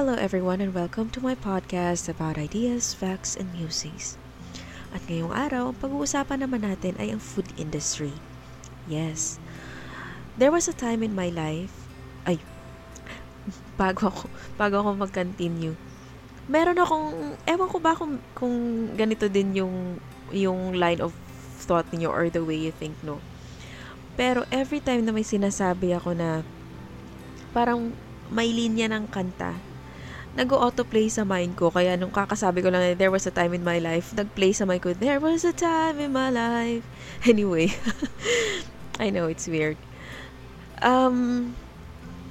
Hello everyone and welcome to my podcast about ideas, facts, and musings. At ngayong araw, ang pag-uusapan naman natin ay ang food industry. Yes. There was a time in my life, ay, bago ako, bago ako mag-continue, meron akong, ewan ko ba kung, kung ganito din yung, yung line of thought niyo or the way you think, no? Pero every time na may sinasabi ako na parang may linya ng kanta nag-autoplay sa mind ko. Kaya nung kakasabi ko lang, there was a time in my life, nag-play sa mind ko, there was a time in my life. Anyway, I know it's weird. Um,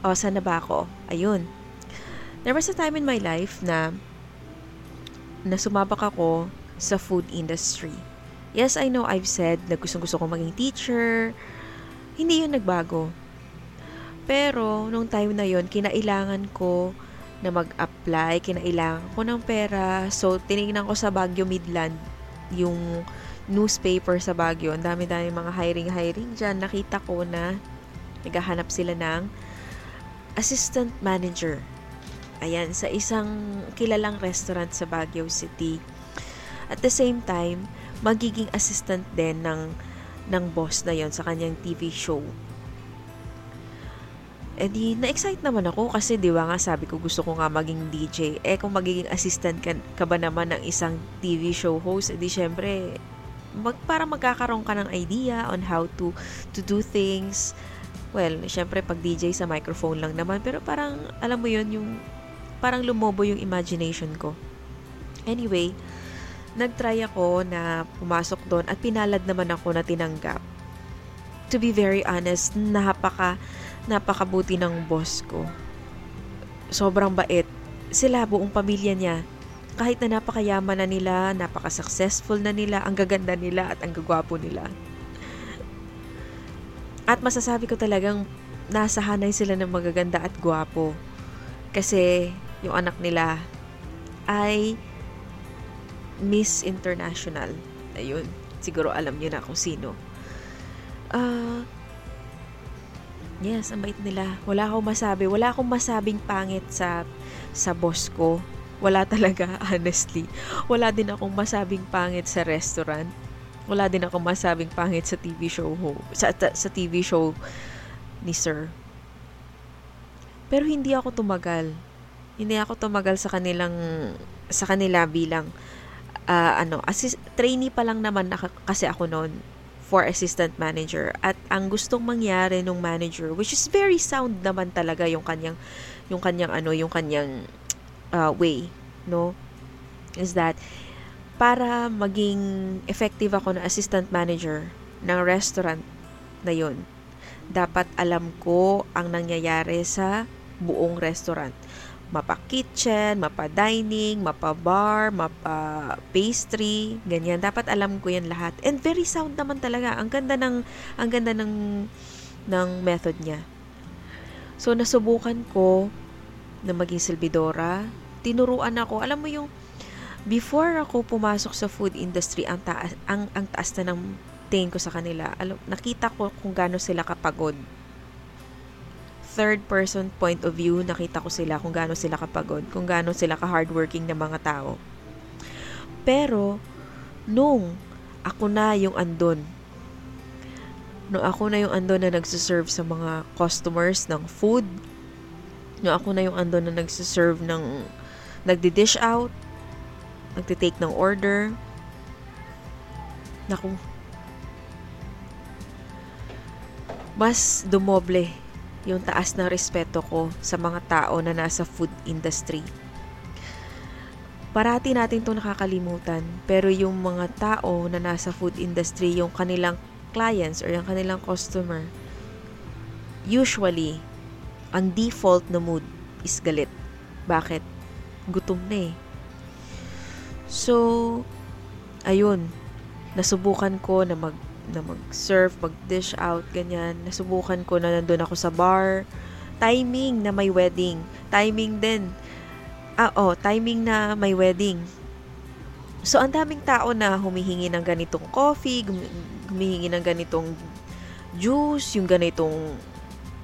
oh, saan na ba ako? Ayun. There was a time in my life na na sumabak ako sa food industry. Yes, I know I've said na gustong-gusto kong maging teacher. Hindi yun nagbago. Pero, nung time na yon kinailangan ko na mag-apply, kinailangan ko ng pera. So, tinignan ko sa Baguio Midland yung newspaper sa Baguio. Ang dami-dami mga hiring-hiring dyan. Nakita ko na naghahanap sila ng assistant manager. Ayan, sa isang kilalang restaurant sa Baguio City. At the same time, magiging assistant din ng ng boss na yon sa kanyang TV show. Eh di, na-excite naman ako kasi di ba nga sabi ko gusto ko nga maging DJ. Eh kung magiging assistant ka, ka ba naman ng isang TV show host, eh di syempre, mag, para magkakaroon ka ng idea on how to to do things. Well, syempre pag DJ sa microphone lang naman, pero parang alam mo yon yung parang lumobo yung imagination ko. Anyway, nagtry ako na pumasok doon at pinalad naman ako na tinanggap. To be very honest, napaka napakabuti ng boss ko. Sobrang bait. Sila, buong pamilya niya. Kahit na napakayaman na nila, napaka-successful na nila, ang gaganda nila at ang gagwapo nila. At masasabi ko talagang nasa hanay sila ng magaganda at gwapo. Kasi yung anak nila ay Miss International. Ayun, siguro alam niyo na kung sino. Ah, uh, Yes, ang bait nila. Wala akong masabi. Wala akong masabing pangit sa sa boss ko. Wala talaga, honestly. Wala din akong masabing pangit sa restaurant. Wala din akong masabing pangit sa TV show ho, sa, sa TV show ni Sir. Pero hindi ako tumagal. Hindi ako tumagal sa kanilang sa kanila bilang uh, ano, assist, trainee pa lang naman na, kasi ako noon for assistant manager. At ang gustong mangyari nung manager which is very sound naman talaga yung kanyang yung kanyang ano yung kanyang uh, way no? Is that para maging effective ako na assistant manager ng restaurant na yun dapat alam ko ang nangyayari sa buong restaurant mapa-kitchen, mapa-dining, mapa-bar, mapa-pastry, ganyan. Dapat alam ko yan lahat. And very sound naman talaga. Ang ganda ng ang ganda ng ng method niya. So nasubukan ko na maging silbidora. Tinuruan ako. Alam mo yung before ako pumasok sa food industry, ang taas ang ang taas na ng tingin ko sa kanila. Alam, nakita ko kung gaano sila kapagod third person point of view, nakita ko sila kung gaano sila kapagod, kung gaano sila ka-hardworking na mga tao. Pero, nung ako na yung andon, nung ako na yung andon na nagsiserve sa mga customers ng food, nung ako na yung andon na nagsiserve ng, nagdi-dish out, nagtitake ng order, naku, mas dumoble yung taas na respeto ko sa mga tao na nasa food industry. Parati natin itong nakakalimutan, pero yung mga tao na nasa food industry, yung kanilang clients or yung kanilang customer, usually, ang default na mood is galit. Bakit? Gutom na eh. So, ayun, nasubukan ko na mag na mag-serve, mag-dish out, ganyan. Nasubukan ko na nandun ako sa bar. Timing na may wedding. Timing din. Ah, oh, timing na may wedding. So, ang daming tao na humihingi ng ganitong coffee, humihingi ng ganitong juice, yung ganitong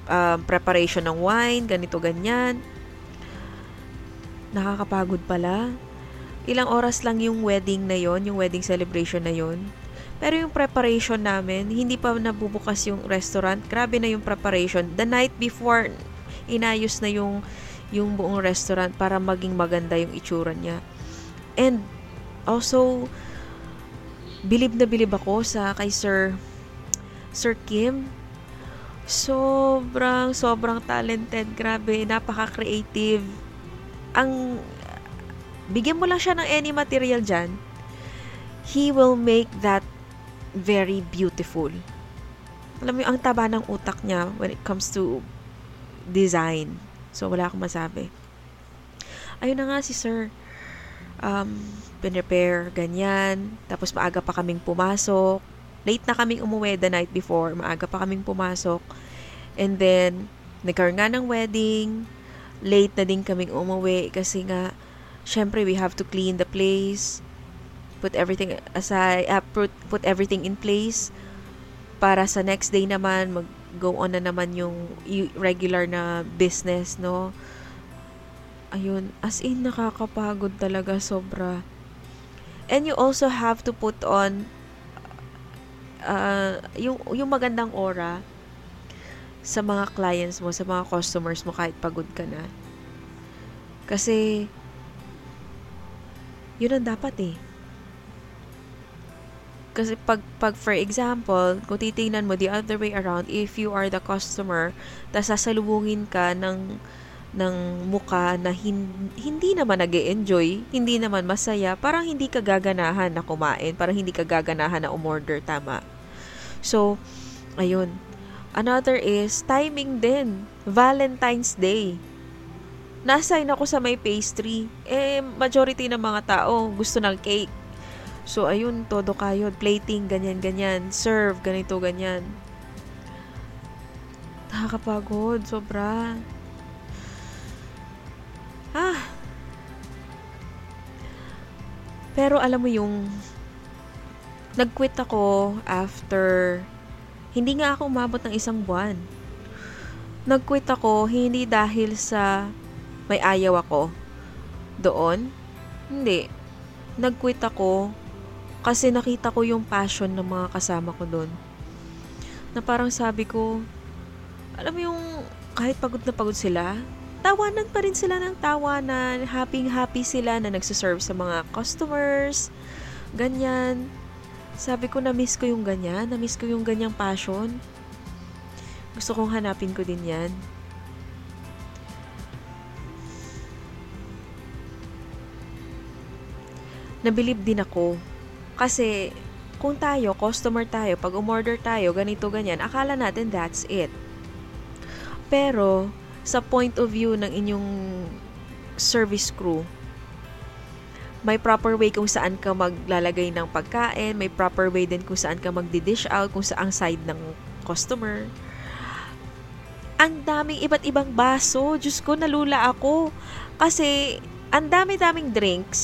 um, preparation ng wine, ganito, ganyan. nakakapagod pala. Ilang oras lang yung wedding na yon, yung wedding celebration na yon. Pero yung preparation namin, hindi pa nabubukas yung restaurant. Grabe na yung preparation. The night before, inayos na yung yung buong restaurant para maging maganda yung itsura niya. And also, bilib na bilib ako sa kay Sir Sir Kim. Sobrang, sobrang talented. Grabe, napaka-creative. Ang, bigyan mo lang siya ng any material dyan, he will make that very beautiful. Alam mo, ang taba ng utak niya when it comes to design. So, wala akong masabi. Ayun na nga si Sir. Um, pinrepair, ganyan. Tapos maaga pa kaming pumasok. Late na kaming umuwi the night before. Maaga pa kaming pumasok. And then, nagkaroon nga ng wedding. Late na din kaming umuwi kasi nga, syempre we have to clean the place. Put everything aside, uh, put, put everything in place. Para sa next day naman, mag go on na naman yung regular na business, no? Ayun, as in nakakapagod talaga sobra. And you also have to put on uh, yung, yung magandang aura sa mga clients mo, sa mga customers mo kahit pagod ka na. Kasi, yun ang dapat eh. Kasi pag, pag for example, kung titingnan mo the other way around, if you are the customer, tapos sasalubungin ka ng, ng muka na hin, hindi naman nag enjoy hindi naman masaya, parang hindi ka gaganahan na kumain, parang hindi ka gaganahan na umorder, tama. So, ayun. Another is, timing din. Valentine's Day. Nasign ako sa may pastry. Eh, majority ng mga tao gusto ng cake So, ayun, todo kayo. Plating, ganyan-ganyan. Serve, ganito, ganyan. Nakakapagod, sobra. Ah. Pero alam mo yung nag-quit ako after hindi nga ako umabot ng isang buwan. Nag-quit ako hindi dahil sa may ayaw ako doon. Hindi. Nag-quit ako kasi nakita ko yung passion ng mga kasama ko doon. Na parang sabi ko, alam mo yung kahit pagod na pagod sila, tawanan pa rin sila ng tawanan, happy-happy sila na nagsiserve sa mga customers, ganyan. Sabi ko, na-miss ko yung ganyan, na-miss ko yung ganyang passion. Gusto kong hanapin ko din yan. Nabilib din ako kasi, kung tayo, customer tayo, pag umorder tayo, ganito, ganyan, akala natin that's it. Pero, sa point of view ng inyong service crew, may proper way kung saan ka maglalagay ng pagkain, may proper way din kung saan ka magdi-dish out, kung saang side ng customer. Ang daming iba't ibang baso. Diyos ko, nalula ako. Kasi, ang dami-daming drinks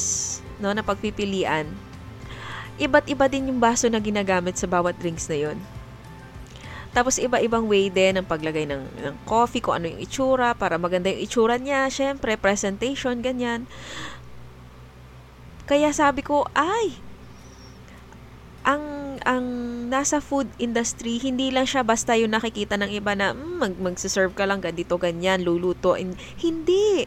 no, na pagpipilian iba't iba din yung baso na ginagamit sa bawat drinks na yon. Tapos iba-ibang way din ng paglagay ng, ng coffee, kung ano yung itsura, para maganda yung itsura niya, syempre, presentation, ganyan. Kaya sabi ko, ay, ang ang nasa food industry, hindi lang siya basta yung nakikita ng iba na mm, mag magse-serve ka lang ganito ganyan, luluto. Hindi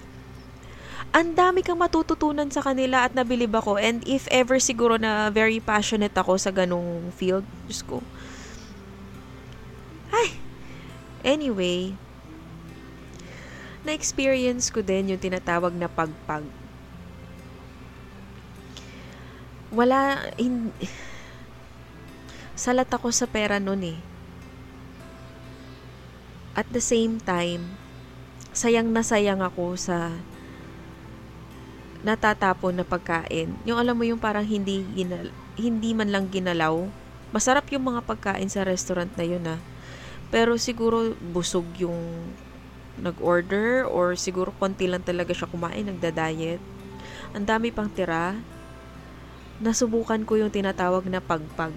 ang dami kang matututunan sa kanila at nabilib ako. And if ever siguro na very passionate ako sa ganong field, Diyos ko. Ay! Anyway, na-experience ko din yung tinatawag na pagpag. Wala, in, salat ako sa pera nun eh. At the same time, sayang na sayang ako sa natatapon na pagkain. Yung alam mo yung parang hindi, ginal, hindi man lang ginalaw. Masarap yung mga pagkain sa restaurant na yun ah. Pero siguro busog yung nag-order or siguro konti lang talaga siya kumain, nagda-diet. Ang dami pang tira. Nasubukan ko yung tinatawag na pagpag.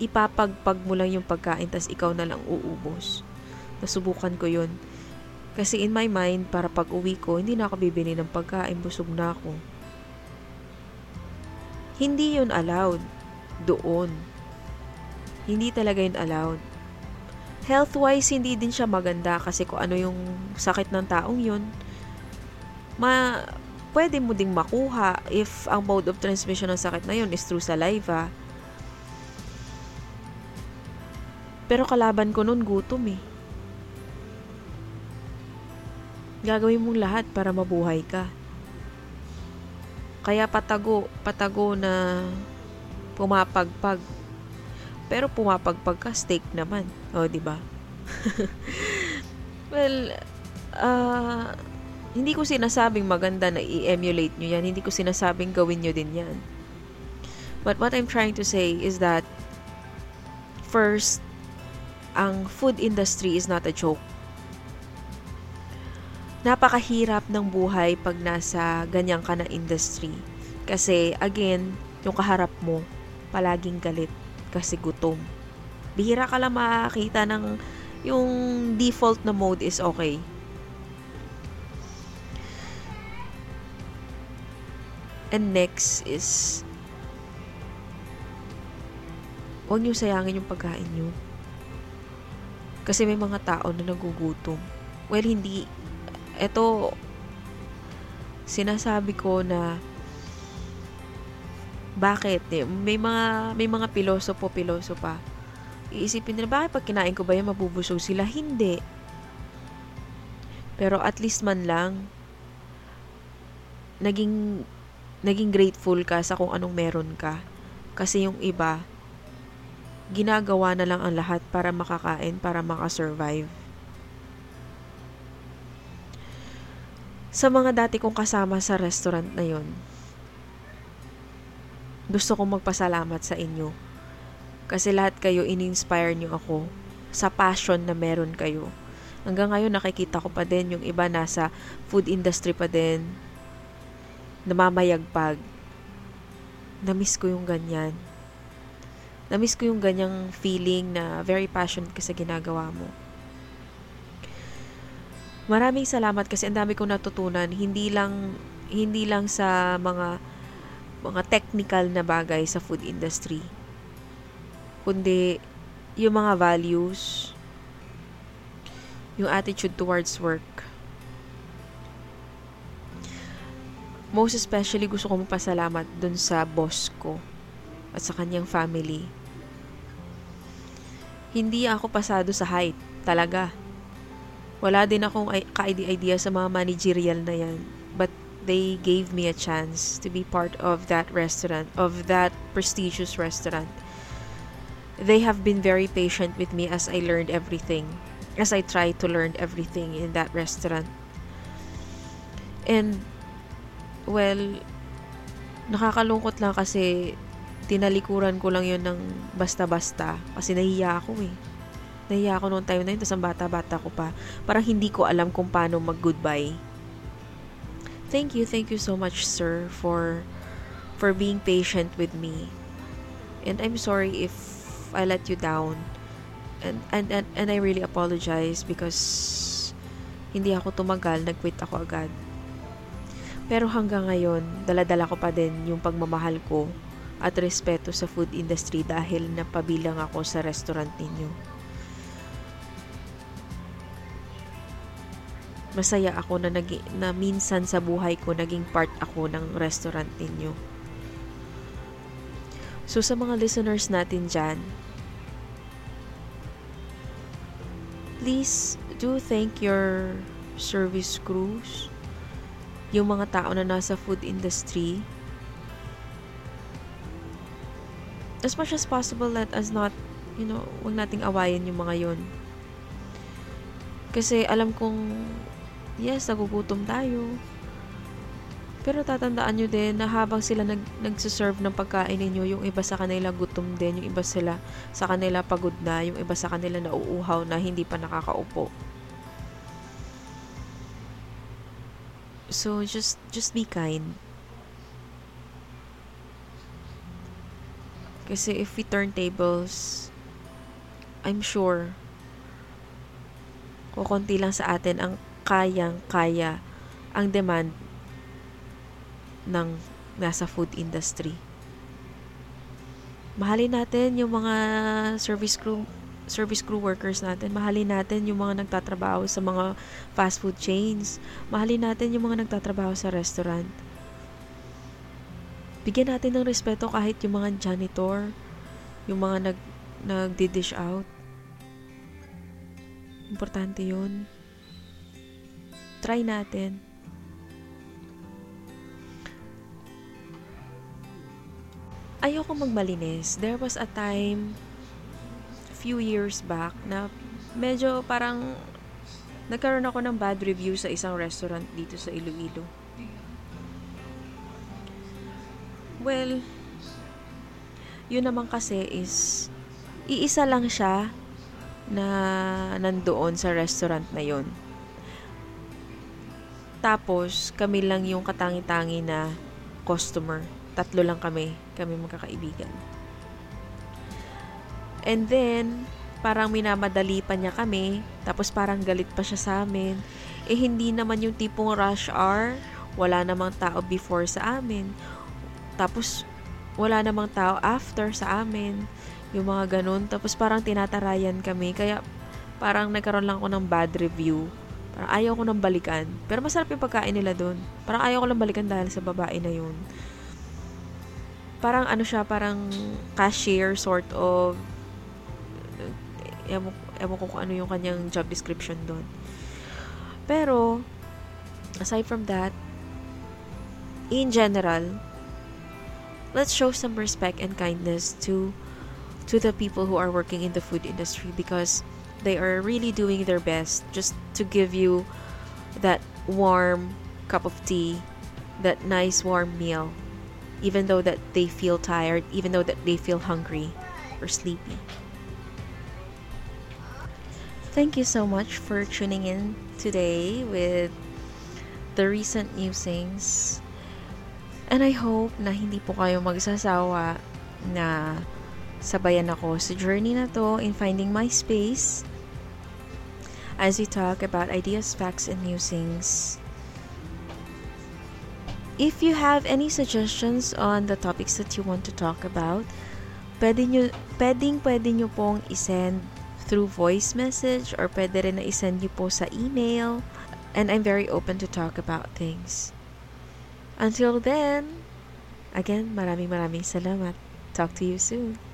Ipapagpag mo lang yung pagkain tas ikaw na lang uubos. Nasubukan ko yun. Kasi in my mind, para pag uwi ko, hindi na ako bibili ng pagkain, busog na ako. Hindi yun allowed doon. Hindi talaga yun allowed. Health-wise, hindi din siya maganda kasi kung ano yung sakit ng taong yun, ma pwede mo ding makuha if ang mode of transmission ng sakit na yun is through saliva. Pero kalaban ko nun gutom eh. Gagawin mong lahat para mabuhay ka. Kaya patago, patago na pumapagpag. Pero pumapagpag ka, steak naman. O, oh, di ba? well, uh, hindi ko sinasabing maganda na i-emulate nyo yan. Hindi ko sinasabing gawin nyo din yan. But what I'm trying to say is that first, ang food industry is not a joke napakahirap ng buhay pag nasa ganyan ka na industry. Kasi, again, yung kaharap mo, palaging galit kasi gutom. Bihira ka lang makakita ng yung default na mode is okay. And next is huwag niyo sayangin yung pagkain niyo. Kasi may mga tao na nagugutom. Well, hindi ito, sinasabi ko na bakit? Eh, may mga may mga pilosopo piloso pa. Iisipin nila bakit pag kinain ko ba yan mabubusog sila? Hindi. Pero at least man lang naging naging grateful ka sa kung anong meron ka. Kasi yung iba ginagawa na lang ang lahat para makakain para makasurvive Sa mga dati kong kasama sa restaurant na yon, gusto kong magpasalamat sa inyo. Kasi lahat kayo in-inspire nyo ako sa passion na meron kayo. Hanggang ngayon nakikita ko pa din yung iba nasa food industry pa din. Namamayagpag. Namiss ko yung ganyan. Namiss ko yung ganyang feeling na very passionate ka sa ginagawa mo. Maraming salamat kasi ang dami kong natutunan hindi lang hindi lang sa mga mga technical na bagay sa food industry kundi yung mga values yung attitude towards work. Most especially gusto ko magpasalamat dun sa boss ko at sa kanyang family. Hindi ako pasado sa height talaga wala din akong ka-idea sa mga managerial na yan. But they gave me a chance to be part of that restaurant, of that prestigious restaurant. They have been very patient with me as I learned everything, as I tried to learn everything in that restaurant. And, well, nakakalungkot lang kasi tinalikuran ko lang yun ng basta-basta kasi nahiya ako eh. Nahiya ako noong time na yun, tapos ang bata-bata ko pa. Parang hindi ko alam kung paano mag-goodbye. Thank you, thank you so much, sir, for for being patient with me. And I'm sorry if I let you down. And, and, and, and I really apologize because hindi ako tumagal, nag-quit ako agad. Pero hanggang ngayon, daladala ko pa din yung pagmamahal ko at respeto sa food industry dahil napabilang ako sa restaurant ninyo. Masaya ako na, nag, na minsan sa buhay ko naging part ako ng restaurant ninyo. So sa mga listeners natin dyan, please do thank your service crews, yung mga tao na nasa food industry. As much as possible, let us not, you know, wag nating awayin yung mga yon. Kasi alam kong yes, nagugutom tayo. Pero tatandaan nyo din na habang sila nag, nagsiserve ng pagkain ninyo, yung iba sa kanila gutom din, yung iba sila sa kanila pagod na, yung iba sa kanila nauuhaw na hindi pa nakakaupo. So just just be kind. Kasi if we turn tables, I'm sure kukunti lang sa atin ang kayang-kaya ang demand ng nasa food industry. Mahalin natin yung mga service crew service crew workers natin. Mahalin natin yung mga nagtatrabaho sa mga fast food chains. Mahalin natin yung mga nagtatrabaho sa restaurant. Bigyan natin ng respeto kahit yung mga janitor, yung mga nag nagdi-dish out. Importante yun. Try natin. Ayoko magmalinis. There was a time few years back na medyo parang nagkaroon ako ng bad review sa isang restaurant dito sa Iloilo. Well, yun naman kasi is iisa lang siya na nandoon sa restaurant na yun. Tapos, kami lang yung katangi-tangi na customer. Tatlo lang kami, kami magkakaibigan. And then, parang minamadali pa niya kami. Tapos parang galit pa siya sa amin. Eh, hindi naman yung tipong rush hour. Wala namang tao before sa amin. Tapos, wala namang tao after sa amin. Yung mga ganun. Tapos parang tinatarayan kami. Kaya parang nagkaroon lang ako ng bad review. Parang ayaw ko nang balikan. Pero masarap yung pagkain nila doon. Parang ayaw ko lang balikan dahil sa babae na yun. Parang ano siya, parang cashier sort of ewan, ewan ko kung ano yung kanyang job description doon. Pero, aside from that, in general, let's show some respect and kindness to to the people who are working in the food industry because they are really doing their best just to give you that warm cup of tea, that nice warm meal, even though that they feel tired, even though that they feel hungry or sleepy. Thank you so much for tuning in today with the recent musings. And I hope na hindi po kayo magsasawa na sabayan ako sa journey na to in finding my space as we talk about ideas, facts, and musings. If you have any suggestions on the topics that you want to talk about, pwede nyo, pwedeng pwede nyo pong isend through voice message or pwede rin na isend niyo po sa email. And I'm very open to talk about things. Until then, again, maraming maraming salamat. Talk to you soon.